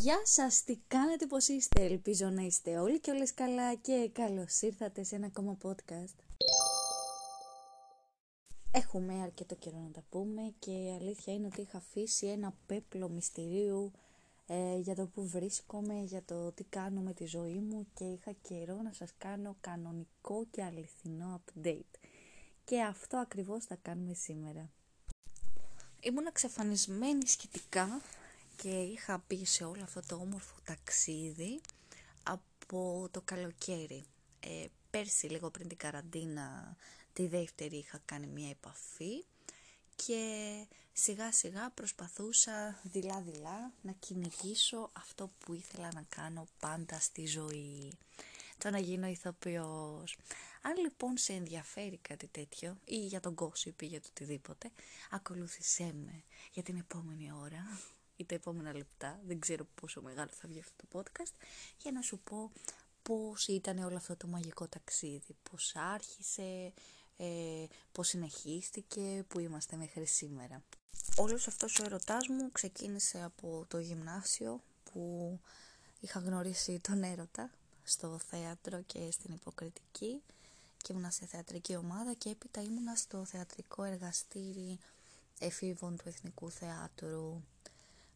Γεια σας, τι κάνετε, πώς είστε, ελπίζω να είστε όλοι και όλες καλά και καλώς ήρθατε σε ένα ακόμα podcast. Έχουμε αρκετό καιρό να τα πούμε και η αλήθεια είναι ότι είχα αφήσει ένα πέπλο μυστηρίου ε, για το που βρίσκομαι, για το τι κάνω με τη ζωή μου και είχα καιρό να σας κάνω κανονικό και αληθινό update. Και αυτό ακριβώς θα κάνουμε σήμερα. Ήμουν εξαφανισμένη σχετικά και είχα πει σε όλο αυτό το όμορφο ταξίδι από το καλοκαίρι. Ε, πέρσι λίγο πριν την καραντίνα τη δεύτερη είχα κάνει μια επαφή και σιγά σιγά προσπαθούσα δειλά δειλά να κυνηγήσω αυτό που ήθελα να κάνω πάντα στη ζωή. Το να γίνω ηθοποιός. Αν λοιπόν σε ενδιαφέρει κάτι τέτοιο ή για τον gossip ή για το οτιδήποτε, ακολούθησέ με για την επόμενη ώρα ή τα επόμενα λεπτά, δεν ξέρω πόσο μεγάλο θα βγει αυτό το podcast, για να σου πω πώς ήταν όλο αυτό το μαγικό ταξίδι, πώς άρχισε, ε, πώς συνεχίστηκε, που είμαστε μέχρι σήμερα. Όλος αυτός ο ερωτάς μου ξεκίνησε από το γυμνάσιο που είχα γνωρίσει τον έρωτα στο θέατρο και στην υποκριτική και ήμουνα σε θεατρική ομάδα και έπειτα ήμουνα στο θεατρικό εργαστήρι εφήβων του Εθνικού Θεάτρου.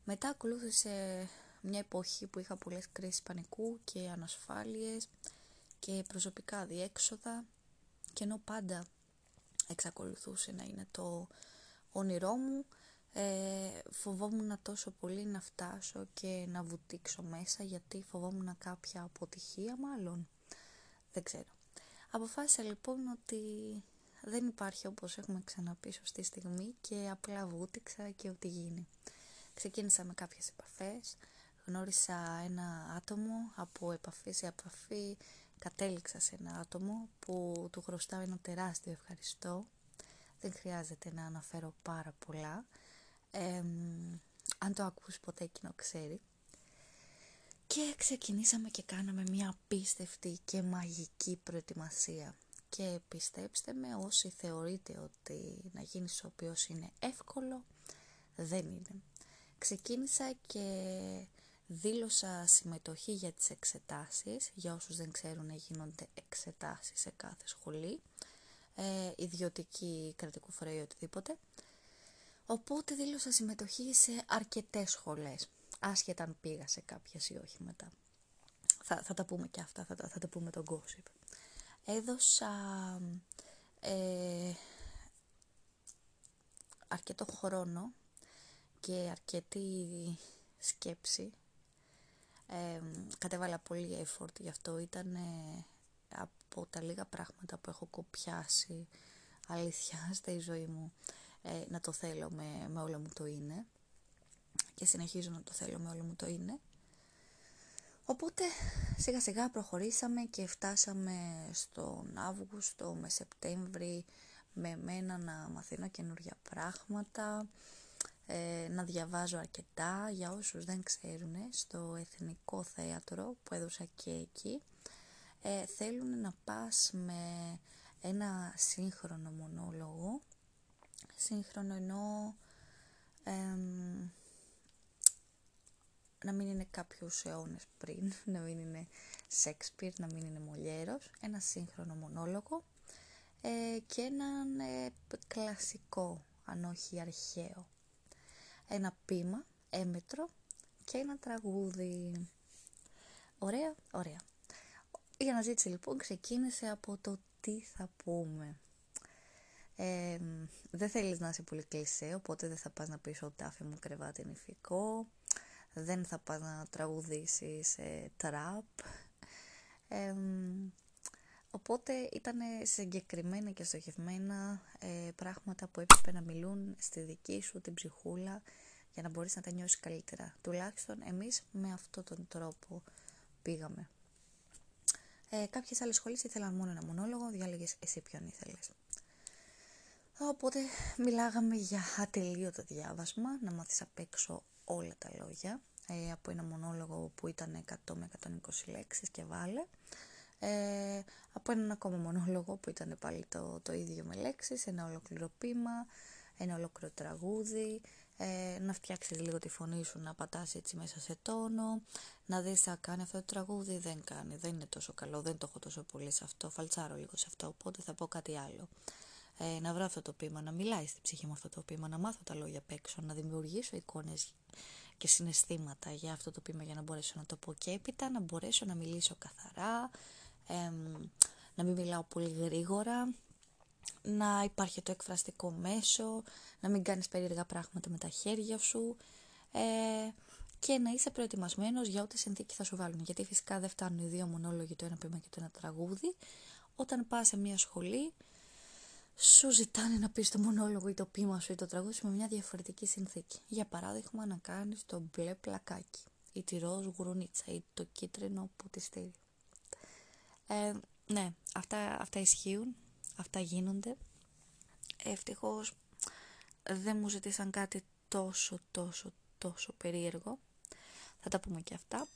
Μετά ακολούθησε μια εποχή που είχα πολλές κρίσεις πανικού και ανασφάλειες και προσωπικά διέξοδα και ενώ πάντα εξακολουθούσε να είναι το όνειρό μου ε, φοβόμουν τόσο πολύ να φτάσω και να βουτήξω μέσα γιατί φοβόμουν κάποια αποτυχία μάλλον. Δεν ξέρω. Αποφάσισα λοιπόν ότι δεν υπάρχει όπως έχουμε ξαναπεί σωστή στιγμή και απλά βούτυξα και ό,τι γίνει ξεκίνησα με κάποιες επαφές γνώρισα ένα άτομο από επαφής σε επαφή κατέληξα σε ένα άτομο που του χρωστάω ένα τεράστιο ευχαριστώ. Δεν χρειάζεται να αναφέρω πάρα πολλά. αν το ακούσει ποτέ εκείνο ξέρει. Και ξεκινήσαμε και κάναμε μια απίστευτη και μαγική προετοιμασία. Και πιστέψτε με όσοι θεωρείτε ότι να γίνεις ο οποίος είναι εύκολο, δεν είναι. Ξεκίνησα και δήλωσα συμμετοχή για τις εξετάσεις, για όσους δεν ξέρουν γίνονται εξετάσεις σε κάθε σχολή, ε, ιδιωτική, κρατικού φορέα ή οτιδήποτε. Οπότε δήλωσα συμμετοχή σε αρκετές σχολές, άσχετα αν πήγα σε κάποιες ή όχι μετά. Θα, θα τα πούμε και αυτά, θα, θα τα πούμε τον gossip. Έδωσα ε, αρκετό χρόνο και αρκετή σκέψη. Ε, κατέβαλα πολύ effort γι' αυτό ήταν από τα λίγα πράγματα που έχω κοπιάσει αλήθεια στη ζωή μου ε, να το θέλω με, με όλο μου το είναι. Και συνεχίζω να το θέλω με όλο μου το είναι. Οπότε σιγά σιγά προχωρήσαμε και φτάσαμε στον Αύγουστο με Σεπτέμβρη με μένα να μαθαίνω καινούργια πράγματα ε, να διαβάζω αρκετά για όσους δεν ξέρουν στο Εθνικό Θέατρο που έδωσα και εκεί. Ε, θέλουν να πας με ένα σύγχρονο μονόλογο. Σύγχρονο ενώ να μην είναι κάποιους αιώνες πριν, να μην είναι Σέξπιρ, να μην είναι Μολιέρος, ένα σύγχρονο μονόλογο ε, και έναν ε, κλασικό, αν όχι αρχαίο ένα πείμα, έμετρο και ένα τραγούδι. Ωραία, ωραία. Η αναζήτηση λοιπόν ξεκίνησε από το τι θα πούμε. Ε, δεν θέλεις να είσαι πολύ κλεισέ, οπότε δεν θα πας να πεις ότι τάφη μου κρεβάτι νηφικό. Δεν θα πας να τραγουδήσεις ε, τραπ. Οπότε ήταν συγκεκριμένα και στοχευμένα ε, πράγματα που έπρεπε να μιλούν στη δική σου την ψυχούλα για να μπορείς να τα νιώσεις καλύτερα. Τουλάχιστον εμείς με αυτόν τον τρόπο πήγαμε. Ε, κάποιες άλλες σχολές ήθελαν μόνο ένα μονόλογο, διάλεγες εσύ ποιον ήθελες. Οπότε μιλάγαμε για ατελείωτο διάβασμα, να μάθεις απ' έξω όλα τα λόγια, ε, από ένα μονόλογο που ήταν 100 με 120 λέξεις και βάλε, ε, από έναν ακόμα μονόλογο που ήταν πάλι το, το ίδιο με λέξεις, ένα ολόκληρο πείμα, ένα ολόκληρο τραγούδι, ε, να φτιάξεις λίγο τη φωνή σου, να πατάς έτσι μέσα σε τόνο, να δεις θα κάνει αυτό το τραγούδι, δεν κάνει, δεν είναι τόσο καλό, δεν το έχω τόσο πολύ σε αυτό, φαλτσάρω λίγο σε αυτό, οπότε θα πω κάτι άλλο. Ε, να βρω αυτό το πείμα, να μιλάει στην ψυχή μου αυτό το πείμα, να μάθω τα λόγια απ' έξω, να δημιουργήσω εικόνες και συναισθήματα για αυτό το πείμα για να μπορέσω να το πω και έπειτα, να μπορέσω να μιλήσω καθαρά, ε, να μην μιλάω πολύ γρήγορα, να υπάρχει το εκφραστικό μέσο, να μην κάνεις περίεργα πράγματα με τα χέρια σου ε, και να είσαι προετοιμασμένος για ό,τι συνθήκη θα σου βάλουν. Γιατί φυσικά δεν φτάνουν οι δύο μονόλογοι, το ένα πείμα και το ένα τραγούδι. Όταν πας σε μια σχολή, σου ζητάνε να πεις το μονόλογο ή το πείμα σου ή το τραγούδι με μια διαφορετική συνθήκη. Για παράδειγμα, να κάνεις το μπλε πλακάκι ή τη ροζ γουρουνίτσα ή το κίτρινο πουτιστήρι. Ε, ναι, αυτά, αυτά ισχύουν αυτά γίνονται. Ευτυχώς δεν μου ζητήσαν κάτι τόσο τόσο τόσο περίεργο. Θα τα πούμε και αυτά.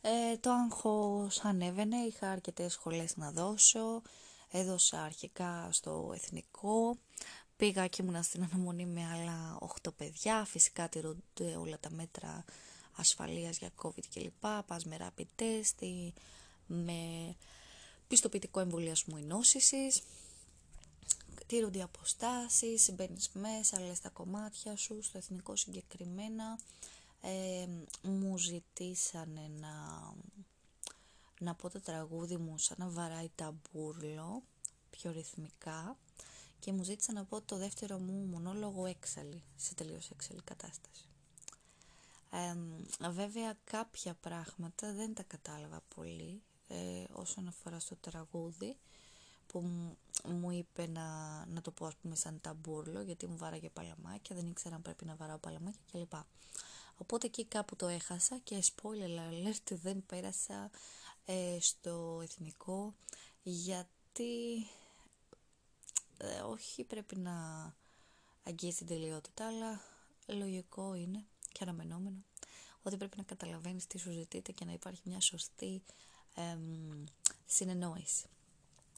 Ε, το άγχος ανέβαινε, είχα αρκετές σχολές να δώσω. Έδωσα αρχικά στο εθνικό. Πήγα και ήμουνα στην αναμονή με άλλα 8 παιδιά. Φυσικά τηρούνται όλα τα μέτρα ασφαλείας για COVID κλπ. Πας με rapid test, με πιστοποιητικό εμβολιασμού ενώσησης τήρονται οι αποστάσεις, μπαίνεις μέσα, λες τα κομμάτια σου, στο εθνικό συγκεκριμένα. Ε, μου ζητήσανε να, να πω το τραγούδι μου σαν να βαράει ταμπούρλο, πιο ρυθμικά και μου ζήτησαν να πω το δεύτερο μου μονόλογο έξαλλη, σε τελείως έξαλλη κατάσταση. Ε, βέβαια κάποια πράγματα δεν τα κατάλαβα πολύ ε, όσον αφορά στο τραγούδι που μου είπε να, να το πω ας πούμε σαν ταμπούρλο γιατί μου βάραγε παλαμάκια, δεν ήξερα αν πρέπει να βαράω παλαμάκια κλπ. Οπότε εκεί κάπου το έχασα και spoiler alert δεν πέρασα ε, στο εθνικό γιατί ε, όχι πρέπει να αγγίζει την τελειότητα αλλά λογικό είναι και αναμενόμενο ότι πρέπει να καταλαβαίνεις τι σου ζητείτε και να υπάρχει μια σωστή ε, συνεννόηση.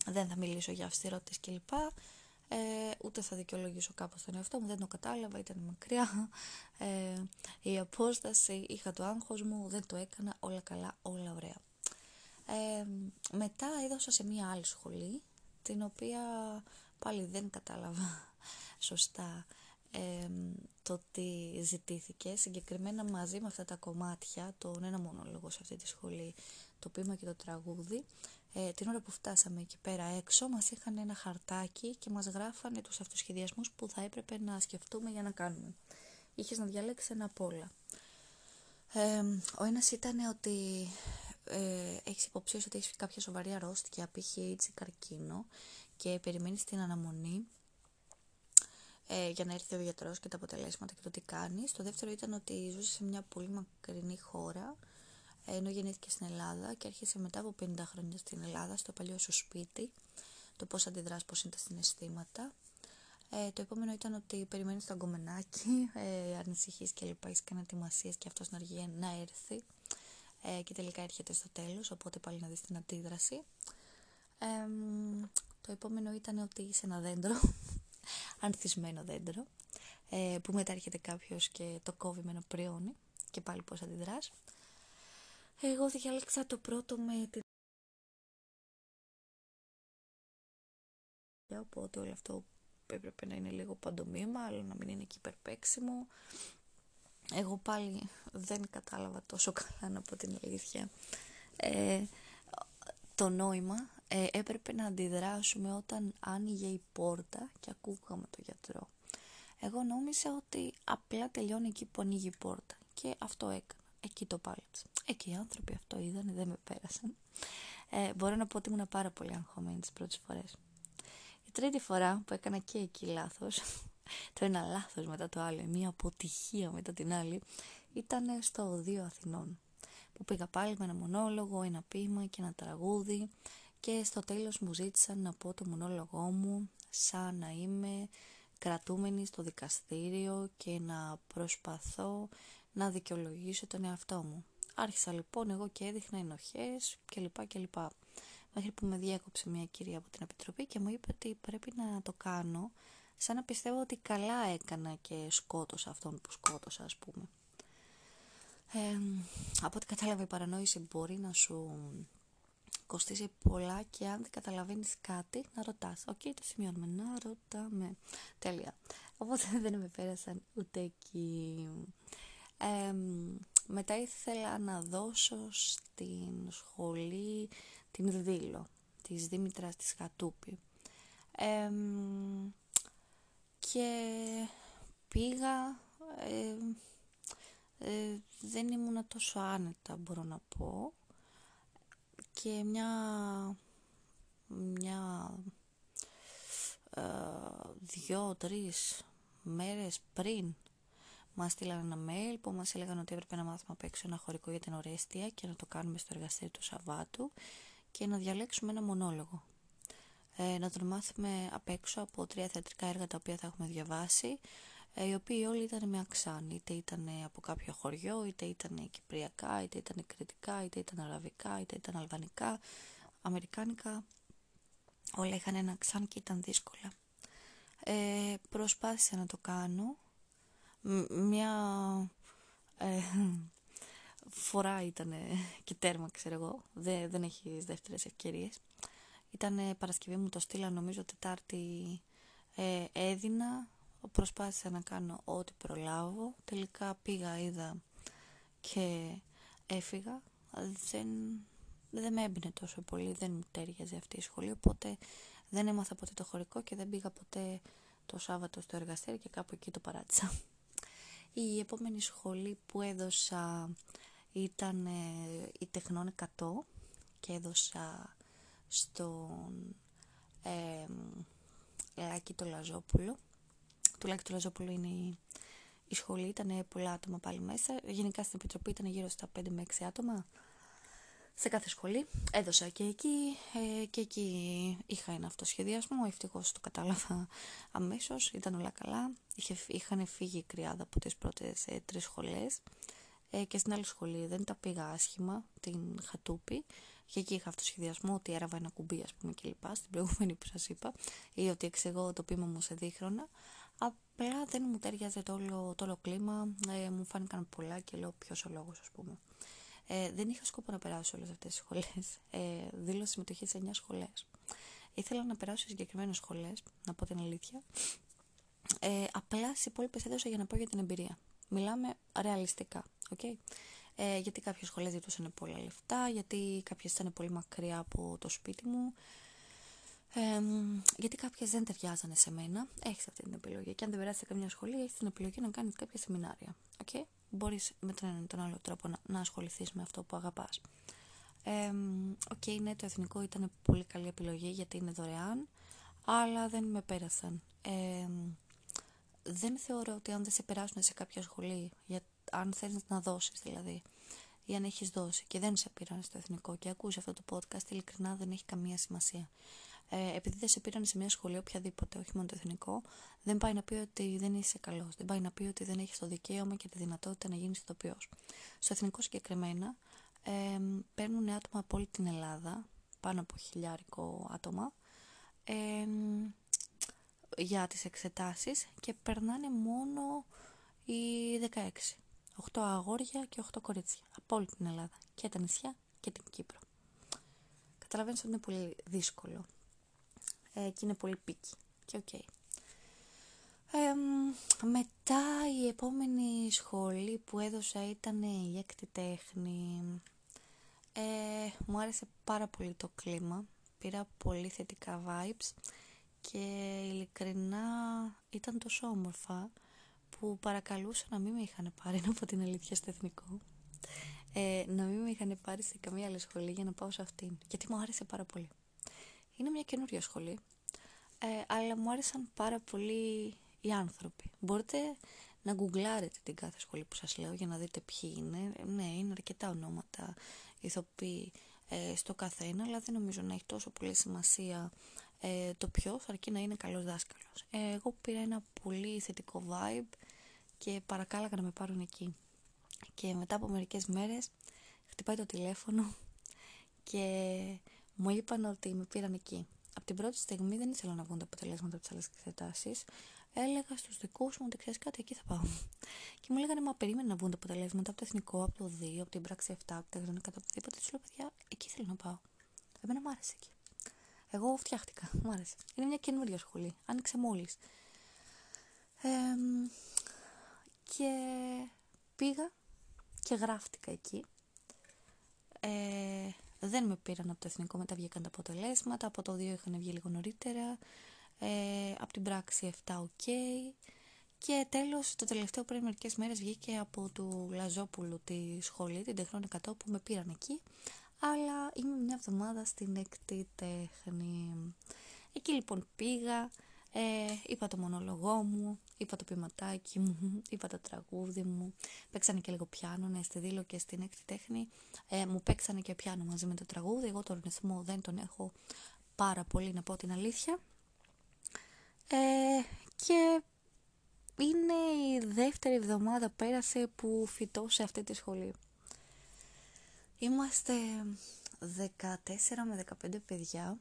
Δεν θα μιλήσω για αυστηρότητες κλπ. Ε, ούτε θα δικαιολογήσω κάπως τον εαυτό μου, δεν το κατάλαβα, ήταν μακριά. Ε, η απόσταση, είχα το άγχος μου, δεν το έκανα, όλα καλά, όλα ωραία. Ε, μετά έδωσα σε μία άλλη σχολή, την οποία πάλι δεν κατάλαβα σωστά ε, το τι ζητήθηκε. Συγκεκριμένα μαζί με αυτά τα κομμάτια, τον ένα μονόλογο σε αυτή τη σχολή, το πείμα και το τραγούδι, ε, την ώρα που φτάσαμε εκεί πέρα έξω μας είχαν ένα χαρτάκι και μας γράφανε τους αυτοσχεδιασμούς που θα έπρεπε να σκεφτούμε για να κάνουμε. Είχες να διαλέξεις ένα από όλα. Ε, ο ένας ήταν ότι ε, έχεις υποψίωση ότι έχεις κάποια σοβαρή αρρώστια, π.χ. έτσι καρκίνο και περιμένεις την αναμονή ε, για να έρθει ο γιατρός και τα αποτελέσματα και το τι κάνεις. Το δεύτερο ήταν ότι ζούσε σε μια πολύ μακρινή χώρα ενώ γεννήθηκε στην Ελλάδα και έρχεσαι μετά από 50 χρόνια στην Ελλάδα, στο παλιό σου σπίτι, το πώς αντιδράς, πώς είναι τα συναισθήματα. Ε, το επόμενο ήταν ότι περιμένεις το αγκομενάκι, ε, ανησυχείς και λοιπά, έχεις κάνει ετοιμασίες και αυτός να αργεί να έρθει ε, και τελικά έρχεται στο τέλος, οπότε πάλι να δεις την αντίδραση. Ε, το επόμενο ήταν ότι είσαι ένα δέντρο, ανθισμένο δέντρο, ε, που μετά έρχεται κάποιος και το κόβει με ένα πριόνι και πάλι πώς αντιδράς. Εγώ διάλεξα το πρώτο με την... Οπότε όλο αυτό έπρεπε να είναι λίγο παντομήμα, αλλά να μην είναι και υπερπέξιμο. Εγώ πάλι δεν κατάλαβα τόσο καλά να πω την αλήθεια. Ε, το νόημα ε, έπρεπε να αντιδράσουμε όταν άνοιγε η πόρτα και ακούγαμε το γιατρό. Εγώ νόμιζα ότι απλά τελειώνει εκεί που ανοίγει η πόρτα και αυτό έκανα εκεί το πάλεψα. Εκεί οι άνθρωποι αυτό είδαν, δεν με πέρασαν. Ε, μπορώ να πω ότι ήμουν πάρα πολύ αγχωμένη τις πρώτες φορές. Η τρίτη φορά που έκανα και εκεί λάθος, το ένα λάθος μετά το άλλο, μία αποτυχία μετά την άλλη, ήταν στο Οδείο Αθηνών. Που πήγα πάλι με ένα μονόλογο, ένα ποίημα και ένα τραγούδι και στο τέλος μου ζήτησαν να πω το μονόλογό μου σαν να είμαι κρατούμενη στο δικαστήριο και να προσπαθώ να δικαιολογήσω τον εαυτό μου. Άρχισα λοιπόν εγώ και έδειχνα ενοχές κλπ. κλπ. Μέχρι που με διέκοψε μια κυρία από την Επιτροπή και μου είπε ότι πρέπει να το κάνω σαν να πιστεύω ότι καλά έκανα και σκότωσα αυτόν που σκότωσα ας πούμε. Ε, από ό,τι κατάλαβα η παρανόηση μπορεί να σου κοστίζει πολλά και αν δεν καταλαβαίνεις κάτι να ρωτάς. Οκ, το σημειώνουμε. Να ρωτάμε. Τέλεια. Οπότε δεν με πέρασαν ούτε εκεί. μετά ήθελα να δώσω στην σχολή την Δήλο της Δήμητρας της Χατούπη. και πήγα, ε, δεν ήμουνα τόσο άνετα μπορώ να πω και μια, μια ε, δυο-τρεις μέρες πριν μας στείλαν ένα mail που μας έλεγαν ότι έπρεπε να μάθουμε απ' έξω ένα χωρικό για την ορέστια και να το κάνουμε στο εργαστήριο του Σαββάτου και να διαλέξουμε ένα μονόλογο. Ε, να τον μάθουμε απ' έξω από τρία θεατρικά έργα τα οποία θα έχουμε διαβάσει ε, οι οποίοι όλοι ήταν με αξάν, είτε ήταν από κάποιο χωριό, είτε ήταν κυπριακά, είτε ήταν κριτικά, είτε ήταν αραβικά, είτε ήταν αλβανικά, αμερικάνικα, όλα είχαν ένα αξάν και ήταν δύσκολα. Ε, προσπάθησα να το κάνω, μια ε, φορά ήταν και τέρμα ξέρω εγώ, δεν, δεν έχει δεύτερες ευκαιρίες. Ήταν Παρασκευή μου το στείλα νομίζω Τετάρτη ε, έδινα προσπάθησα να κάνω ό,τι προλάβω. Τελικά πήγα, είδα και έφυγα. Δεν, δεν με έμπαινε τόσο πολύ, δεν μου τέριαζε αυτή η σχολή, οπότε δεν έμαθα ποτέ το χωρικό και δεν πήγα ποτέ το Σάββατο στο εργαστήριο και κάπου εκεί το παράτησα. Η επόμενη σχολή που έδωσα ήταν ε, η Τεχνών 100 και έδωσα στον ε, το Λαζόπουλο τουλάχιστον του Λαζόπουλου είναι η, η σχολή, ήταν πολλά άτομα πάλι μέσα. Γενικά στην Επιτροπή ήταν γύρω στα 5 με 6 άτομα σε κάθε σχολή. Έδωσα και εκεί ε, και εκεί είχα ένα αυτοσχεδιασμό. Ευτυχώς το κατάλαβα αμέσως. Ήταν όλα καλά. Είχε, είχαν φύγει η κρυάδα από τις πρώτες ε, τρεις σχολές. Ε, και στην άλλη σχολή δεν τα πήγα άσχημα, την Χατούπη. Και εκεί είχα αυτοσχεδιασμό ότι έραβα ένα κουμπί, ας πούμε, κλπ. Στην προηγούμενη που σας είπα. Ή ότι εξηγώ το πείμα μου σε δίχρονα. Απλά δεν μου τέριαζε το όλο, το όλο κλίμα, ε, μου φάνηκαν πολλά και λέω ποιος ο λόγος ας πούμε. Ε, δεν είχα σκόπο να περάσω όλες αυτές τις σχολές, ε, δήλωσα συμμετοχής σε 9 σχολές. Ήθελα να περάσω σε συγκεκριμένες σχολές, να πω την αλήθεια. Ε, απλά στι υπόλοιπες έδωσα για να πω για την εμπειρία. Μιλάμε ρεαλιστικά, okay? Ε, γιατί κάποιες σχολές ζητούσαν πολλά λεφτά, γιατί κάποιες ήταν πολύ μακριά από το σπίτι μου, ε, γιατί κάποιες δεν ταιριάζανε σε μένα, έχεις αυτή την επιλογή. Και αν δεν περάσει σε καμιά σχολή, έχεις την επιλογή να κάνεις κάποια σεμινάρια. Okay? Μπορείς με τον έναν ή τον άλλο τρόπο να, να ασχοληθείς με αυτό που αγαπάς. Ε, okay, ναι, το εθνικό ήταν πολύ καλή επιλογή γιατί είναι δωρεάν, αλλά δεν με πέρασαν. Ε, δεν θεωρώ ότι αν δεν σε περάσουν σε κάποια σχολή, για, αν θέλεις να δώσεις δηλαδή, ή αν έχεις δώσει και δεν σε πήραν στο εθνικό και ακούσει αυτό το podcast, ειλικρινά δεν έχει καμία σημασία ε, επειδή δεν σε πήραν σε μια σχολή οποιαδήποτε, όχι μόνο το εθνικό, δεν πάει να πει ότι δεν είσαι καλός. Δεν πάει να πει ότι δεν έχεις το δικαίωμα και τη δυνατότητα να γίνεις ηθοποιός. Στο εθνικό συγκεκριμένα ε, παίρνουν άτομα από όλη την Ελλάδα, πάνω από χιλιάρικο άτομα, ε, για τις εξετάσεις και περνάνε μόνο οι 16. 8 αγόρια και 8 κορίτσια από όλη την Ελλάδα και τα νησιά και την Κύπρο. Καταλαβαίνεις ότι είναι πολύ δύσκολο ε, και είναι πολύ picky. Και οκ. μετά η επόμενη σχολή που έδωσα ήταν η έκτη τέχνη. Ε, μου άρεσε πάρα πολύ το κλίμα. Πήρα πολύ θετικά vibes και ειλικρινά ήταν τόσο όμορφα που παρακαλούσα να μην με είχαν πάρει, να πω την αλήθεια στο εθνικό. Ε, να μην με είχαν πάρει σε καμία άλλη σχολή για να πάω σε αυτήν. Γιατί μου άρεσε πάρα πολύ. Είναι μια καινούρια σχολή, ε, αλλά μου άρεσαν πάρα πολύ οι άνθρωποι. Μπορείτε να γκουγκλάρετε την κάθε σχολή που σας λέω για να δείτε ποιοι είναι. Ναι, είναι αρκετά ονόματα ηθοποιοί ε, στο καθένα, αλλά δεν νομίζω να έχει τόσο πολύ σημασία ε, το ποιος, αρκεί να είναι καλός δάσκαλος. Ε, εγώ πήρα ένα πολύ θετικό vibe και παρακάλαγα να με πάρουν εκεί. Και μετά από μερικές μέρες χτυπάει το τηλέφωνο και μου είπαν ότι με πήραν εκεί. από την πρώτη στιγμή δεν ήθελα να βγουν τα αποτελέσματα από τις άλλες εξετάσεις. Έλεγα στους δικούς μου ότι ξέρεις κάτι, εκεί θα πάω. Και μου λέγανε, Μα περίμενε να βγουν τα αποτελέσματα από το εθνικό, από το 2, από την πράξη 7, από τα γρήγορα από οτιδήποτε. Τους λέω, παιδιά, εκεί θέλω να πάω. Εμένα μου άρεσε εκεί. Εγώ φτιάχτηκα, μου άρεσε. Είναι μια καινούργια σχολή. Άνοιξε μόλις. Ε, και πήγα και γράφτηκα εκεί. Ε, δεν με πήραν από το εθνικό, μετά βγήκαν τα αποτελέσματα. Από το 2 είχαν βγει λίγο νωρίτερα. Ε, από την πράξη 7 ok. Και τέλος, το τελευταίο πριν μερικές μέρες βγήκε από του Λαζόπουλου τη σχολή, την τεχνών 100 που με πήραν εκεί. Αλλά είμαι μια εβδομάδα στην έκτη τέχνη. Εκεί λοιπόν πήγα, ε, είπα το μονολογό μου, είπα το ποιηματάκι μου, είπα το τραγούδι μου. Παίξανε και λίγο πιάνο, ναι, στη δήλω και στην έκτη τέχνη. Ε, μου παίξανε και πιάνο μαζί με το τραγούδι. Εγώ τον ρυθμό δεν τον έχω πάρα πολύ, να πω την αλήθεια. Ε, και είναι η δεύτερη εβδομάδα πέρασε που φυτώ σε αυτή τη σχολή. Είμαστε 14 με 15 παιδιά.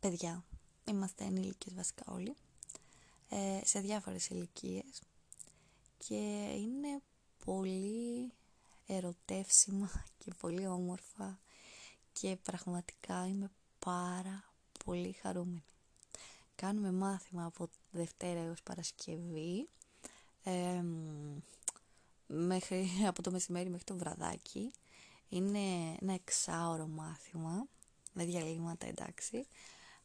Παιδιά, είμαστε ενήλικες βασικά όλοι, ε, σε διάφορες ηλικίες και είναι πολύ ερωτεύσιμα και πολύ όμορφα και πραγματικά είμαι πάρα πολύ χαρούμενη. Κάνουμε μάθημα από Δευτέρα έως Παρασκευή ε, μέχρι, από το μεσημέρι μέχρι το βραδάκι. Είναι ένα εξάωρο μάθημα με διαλύματα εντάξει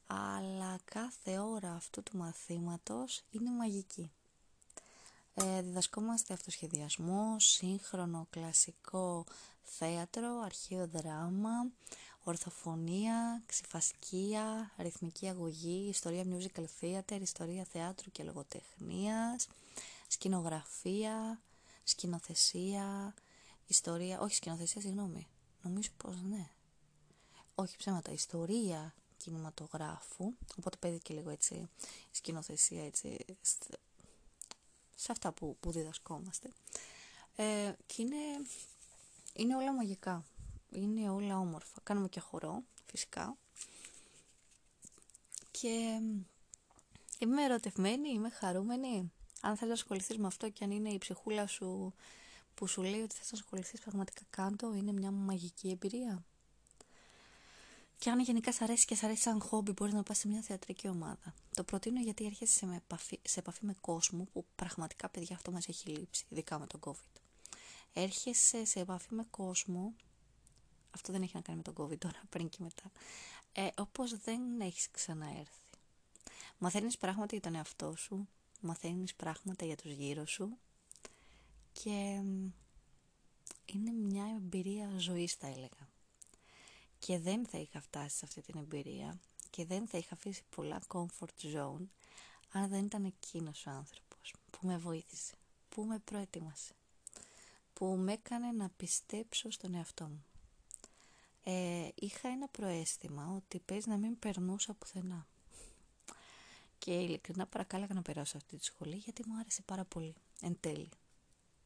αλλά κάθε ώρα αυτού του μαθήματος είναι μαγική. Ε, διδασκόμαστε αυτοσχεδιασμό, σύγχρονο κλασικό θέατρο, αρχαίο δράμα, ορθοφωνία, ξυφασκία, ρυθμική αγωγή, ιστορία musical theater, ιστορία θεάτρου και λογοτεχνίας, σκηνογραφία, σκηνοθεσία, ιστορία, όχι σκηνοθεσία, συγγνώμη, νομίζω πως ναι. Όχι ψέματα, ιστορία κινηματογράφου, οπότε παίζει και λίγο έτσι σκηνοθεσία έτσι, σε αυτά που, που διδασκόμαστε. Ε, και είναι, είναι όλα μαγικά, είναι όλα όμορφα. Κάνουμε και χορό, φυσικά. Και είμαι ερωτευμένη, είμαι χαρούμενη. Αν θέλει να ασχοληθείς με αυτό και αν είναι η ψυχούλα σου που σου λέει ότι θες να ασχοληθείς πραγματικά κάτω, είναι μια μαγική εμπειρία. Και αν γενικά σ' αρέσει και σ' αρέσει σαν χόμπι, μπορείς να πας σε μια θεατρική ομάδα. Το προτείνω γιατί έρχεσαι σε επαφή, σε επαφή με κόσμο που πραγματικά παιδιά αυτό μας έχει λείψει, ειδικά με τον COVID. Έρχεσαι σε επαφή με κόσμο. Αυτό δεν έχει να κάνει με τον COVID τώρα, πριν και μετά. Ε, Όπως δεν έχεις ξαναέρθει. Μαθαίνεις πράγματα για τον εαυτό σου. Μαθαίνεις πράγματα για τους γύρω σου. Και είναι μια εμπειρία ζωής, θα έλεγα και δεν θα είχα φτάσει σε αυτή την εμπειρία και δεν θα είχα αφήσει πολλά comfort zone αν δεν ήταν εκείνος ο άνθρωπος που με βοήθησε, που με προετοίμασε, που με έκανε να πιστέψω στον εαυτό μου. Ε, είχα ένα προέστημα ότι παίζει να μην περνούσα πουθενά. Και ειλικρινά παρακάλαγα να περάσω αυτή τη σχολή γιατί μου άρεσε πάρα πολύ, εν τέλει.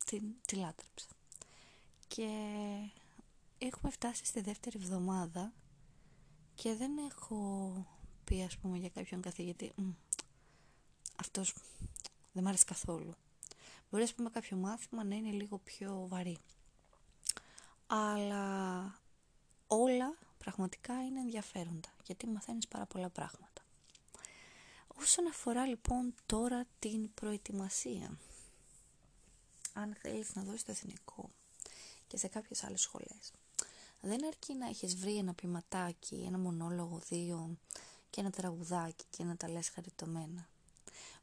Τη, τη λάτρεψα. Και έχουμε φτάσει στη δεύτερη εβδομάδα και δεν έχω πει ας πούμε για κάποιον καθηγητή αυτός δεν μ' αρέσει καθόλου. Μπορεί ας πούμε κάποιο μάθημα να είναι λίγο πιο βαρύ. Αλλά όλα πραγματικά είναι ενδιαφέροντα γιατί μαθαίνεις πάρα πολλά πράγματα. Όσον αφορά λοιπόν τώρα την προετοιμασία αν θέλεις να δώσεις το εθνικό και σε κάποιες άλλες σχολές δεν αρκεί να έχεις βρει ένα ποιηματάκι, ένα μονόλογο, δύο και ένα τραγουδάκι και να τα λες χαριτωμένα.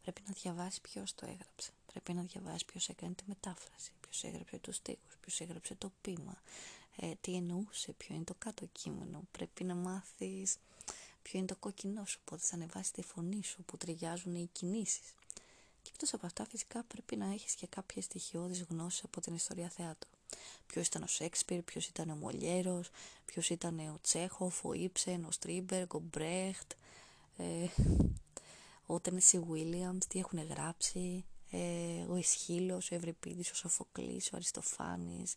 Πρέπει να διαβάσεις ποιος το έγραψε. Πρέπει να διαβάσεις ποιος έκανε τη μετάφραση, ποιος έγραψε τους στίχους, ποιος έγραψε το πείμα, ε, τι εννοούσε, ποιο είναι το κάτω κείμενο. Πρέπει να μάθεις ποιο είναι το κόκκινό σου, πότε θα ανεβάσεις τη φωνή σου, που ταιριάζουν οι κινήσεις. Και εκτός από αυτά φυσικά πρέπει να έχεις και κάποιες στοιχειώδεις γνώσεις από την ιστορία θεάτρου. Ποιος ήταν ο Σέξπιρ, ποιος ήταν ο Μολιέρος, ποιος ήταν ο Τσέχοφ, ο Ίψεν, ο Στρίμπεργκ, ο Μπρεχτ, ε, ο Τένεσι Βίλιαμς, τι έχουν γράψει, ε, ο Αισχύλος, ο Ευριπίδης, ο Σοφοκλής, ο Αριστοφάνης,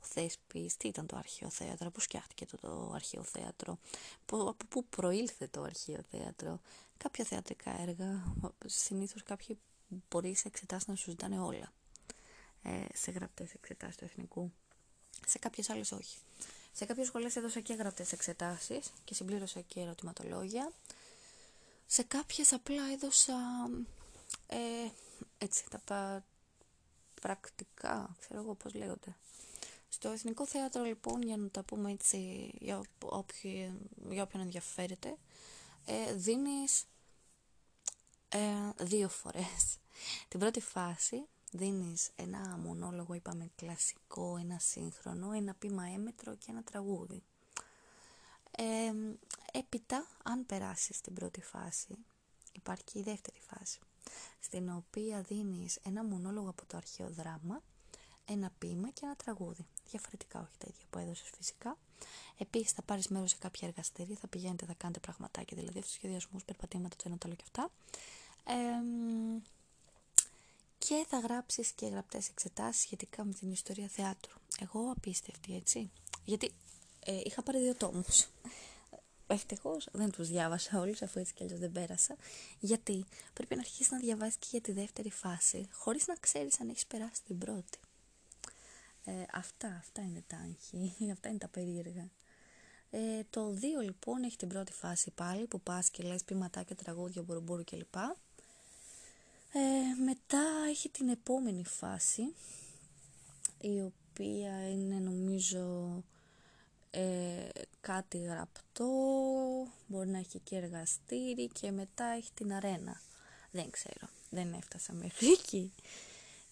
ο Θέσπης, τι ήταν το αρχαίο θέατρο, πώς φτιάχτηκε το, το αρχαίο θέατρο, από πού προήλθε το αρχαίο θέατρο, κάποια θεατρικά έργα, συνήθως κάποιοι μπορεί σε εξετάσεις να σου ζητάνε όλα, ε, σε γραπτές εξετάσεις του εθνικού, σε κάποιες άλλες όχι. Σε κάποιες σχολές έδωσα και γραπτές εξετάσεις και συμπλήρωσα και ερωτηματολόγια. Σε κάποιες απλά έδωσα ε, έτσι, τα πρακτικά, ξέρω εγώ πώς λέγονται. Στο Εθνικό Θέατρο λοιπόν, για να τα πούμε έτσι για, όποιον, για όποιον ενδιαφέρεται, ε, δίνεις ε, δύο φορές. Την πρώτη φάση δίνεις ένα μονόλογο, είπαμε κλασικό, ένα σύγχρονο, ένα πείμα έμετρο και ένα τραγούδι. Ε, έπειτα, αν περάσεις την πρώτη φάση, υπάρχει και η δεύτερη φάση, στην οποία δίνεις ένα μονόλογο από το αρχαίο δράμα, ένα ποίημα και ένα τραγούδι. Διαφορετικά, όχι τα ίδια που έδωσες φυσικά. Επίσης θα πάρεις μέρος σε κάποια εργαστήρια, θα πηγαίνετε, θα κάνετε πραγματάκια, δηλαδή αυτοσχεδιασμούς, περπατήματα, το ένα το άλλο και αυτά. Ε, και θα γράψεις και γραπτές εξετάσεις σχετικά με την ιστορία θεάτρου. Εγώ απίστευτη, έτσι. Γιατί ε, είχα πάρει δύο τόμους. Ευτυχώς δεν τους διάβασα όλους, αφού έτσι κι αλλιώς δεν πέρασα. Γιατί πρέπει να αρχίσεις να διαβάσεις και για τη δεύτερη φάση, χωρίς να ξέρεις αν έχεις περάσει την πρώτη. Ε, αυτά, αυτά είναι τα άγχη, αυτά είναι τα περίεργα. Ε, το 2 λοιπόν έχει την πρώτη φάση πάλι που πας και λες ποιηματάκια, τραγούδια, μπουρουμπουρου κλπ. Ε, μετά έχει την επόμενη φάση, η οποία είναι νομίζω ε, κάτι γραπτό, μπορεί να έχει και εργαστήρι και μετά έχει την αρένα. Δεν ξέρω, δεν έφτασα μέχρι εκεί.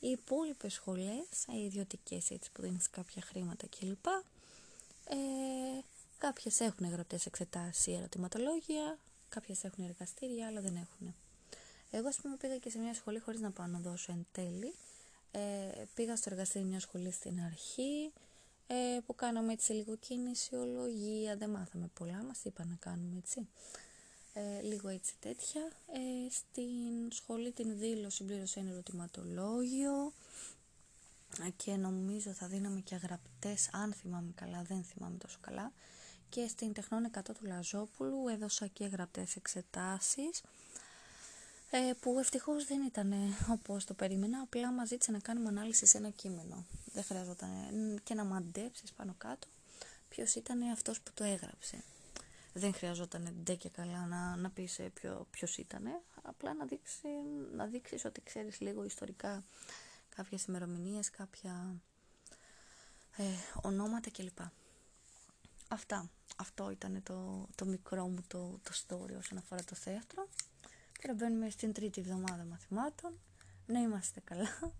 Οι υπόλοιπες σχολές, οι ιδιωτικές έτσι που δίνεις κάποια χρήματα κλπ. Ε, κάποιες έχουν γραπτές εξετάσεις ή ερωτηματολόγια, κάποιες έχουν εργαστήρια, άλλα δεν έχουν. Εγώ, ας πούμε, πήγα και σε μια σχολή χωρίς να πάω να δώσω εν τέλει. Ε, πήγα στο εργαστήριο μια σχολή στην αρχή, ε, που κάναμε έτσι λίγο κινησιολογία, δεν μάθαμε πολλά, μας είπα να κάνουμε έτσι. Ε, λίγο έτσι τέτοια. Ε, στην σχολή την δήλωση συμπλήρωσε ένα ερωτηματολόγιο και νομίζω θα δίναμε και αγραπτές, αν θυμάμαι καλά, δεν θυμάμαι τόσο καλά. Και στην τεχνών 100 του Λαζόπουλου έδωσα και γραπτές εξετάσεις ε, που ευτυχώς δεν ήταν όπως το περίμενα, απλά μας ζήτησε να κάνουμε ανάλυση σε ένα κείμενο. Δεν χρειαζόταν και να μαντέψεις πάνω κάτω ποιος ήταν αυτός που το έγραψε. Δεν χρειαζόταν ντε και καλά να, να πεις ε, ποιο, ποιος ήταν, απλά να, δείξει, να δείξεις ότι ξέρεις λίγο ιστορικά κάποιες ημερομηνίες, κάποια ε, ονόματα κλπ. Αυτά. Αυτό ήταν το, το μικρό μου το, το story όσον αφορά το θέατρο. Τώρα μπαίνουμε στην τρίτη εβδομάδα μαθημάτων. Να είμαστε καλά.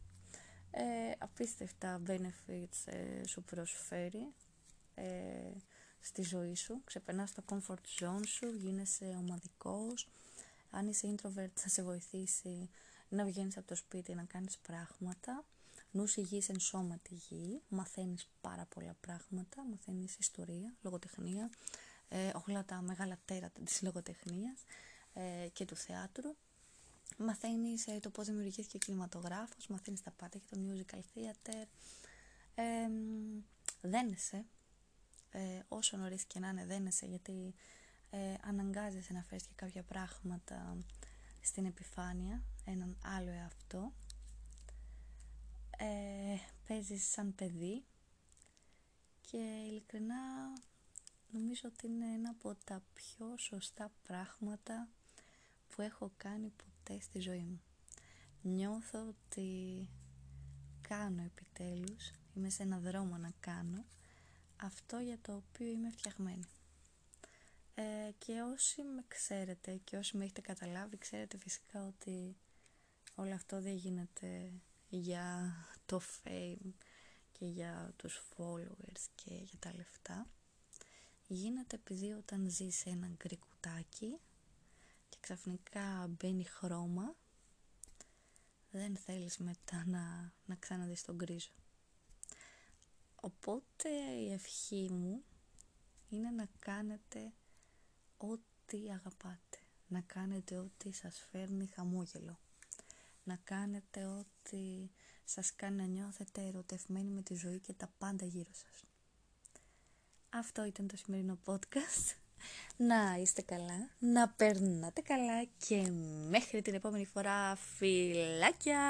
Ε, απίστευτα benefits ε, σου προσφέρει ε, στη ζωή σου. Ξεπερνάς το comfort zone σου, γίνεσαι ομαδικός. Αν είσαι introvert θα σε βοηθήσει να βγαίνεις από το σπίτι, να κάνεις πράγματα. Νους υγιής εν σώματι γη. Μαθαίνεις πάρα πολλά πράγματα. Μαθαίνεις ιστορία, λογοτεχνία, ε, όλα τα μεγάλα τέρατα της λογοτεχνίας ε, και του θεάτρου. Μαθαίνεις ε, το πώς δημιουργήθηκε ο κινηματογράφος, μαθαίνεις τα πάντα για το musical theater. Ε, δένεσαι, ε, όσο νωρίς και να είναι δένεσαι, γιατί ε, αναγκάζεσαι να φέρεις και κάποια πράγματα στην επιφάνεια, έναν άλλο εαυτό. Ε, παίζεις σαν παιδί και ειλικρινά νομίζω ότι είναι ένα από τα πιο σωστά πράγματα που έχω κάνει ποτέ στη ζωή μου. Νιώθω ότι κάνω επιτέλους, είμαι σε ένα δρόμο να κάνω αυτό για το οποίο είμαι φτιαγμένη. Ε, και όσοι με ξέρετε και όσοι με έχετε καταλάβει, ξέρετε φυσικά ότι όλο αυτό δεν γίνεται για το fame και για τους followers και για τα λεφτά. Γίνεται επειδή όταν ζεις σε ένα γκρικουτάκι ξαφνικά μπαίνει χρώμα δεν θέλεις μετά να, να ξαναδείς τον γκρίζο. Οπότε η ευχή μου είναι να κάνετε ό,τι αγαπάτε. Να κάνετε ό,τι σας φέρνει χαμόγελο. να κάνετε ό,τι σας κάνει να νιώθετε ερωτευμένοι με τη ζωή και τα πάντα γύρω σας. Αυτό ήταν το σημερινό podcast. Να είστε καλά, να περνάτε καλά και μέχρι την επόμενη φορά φιλάκια!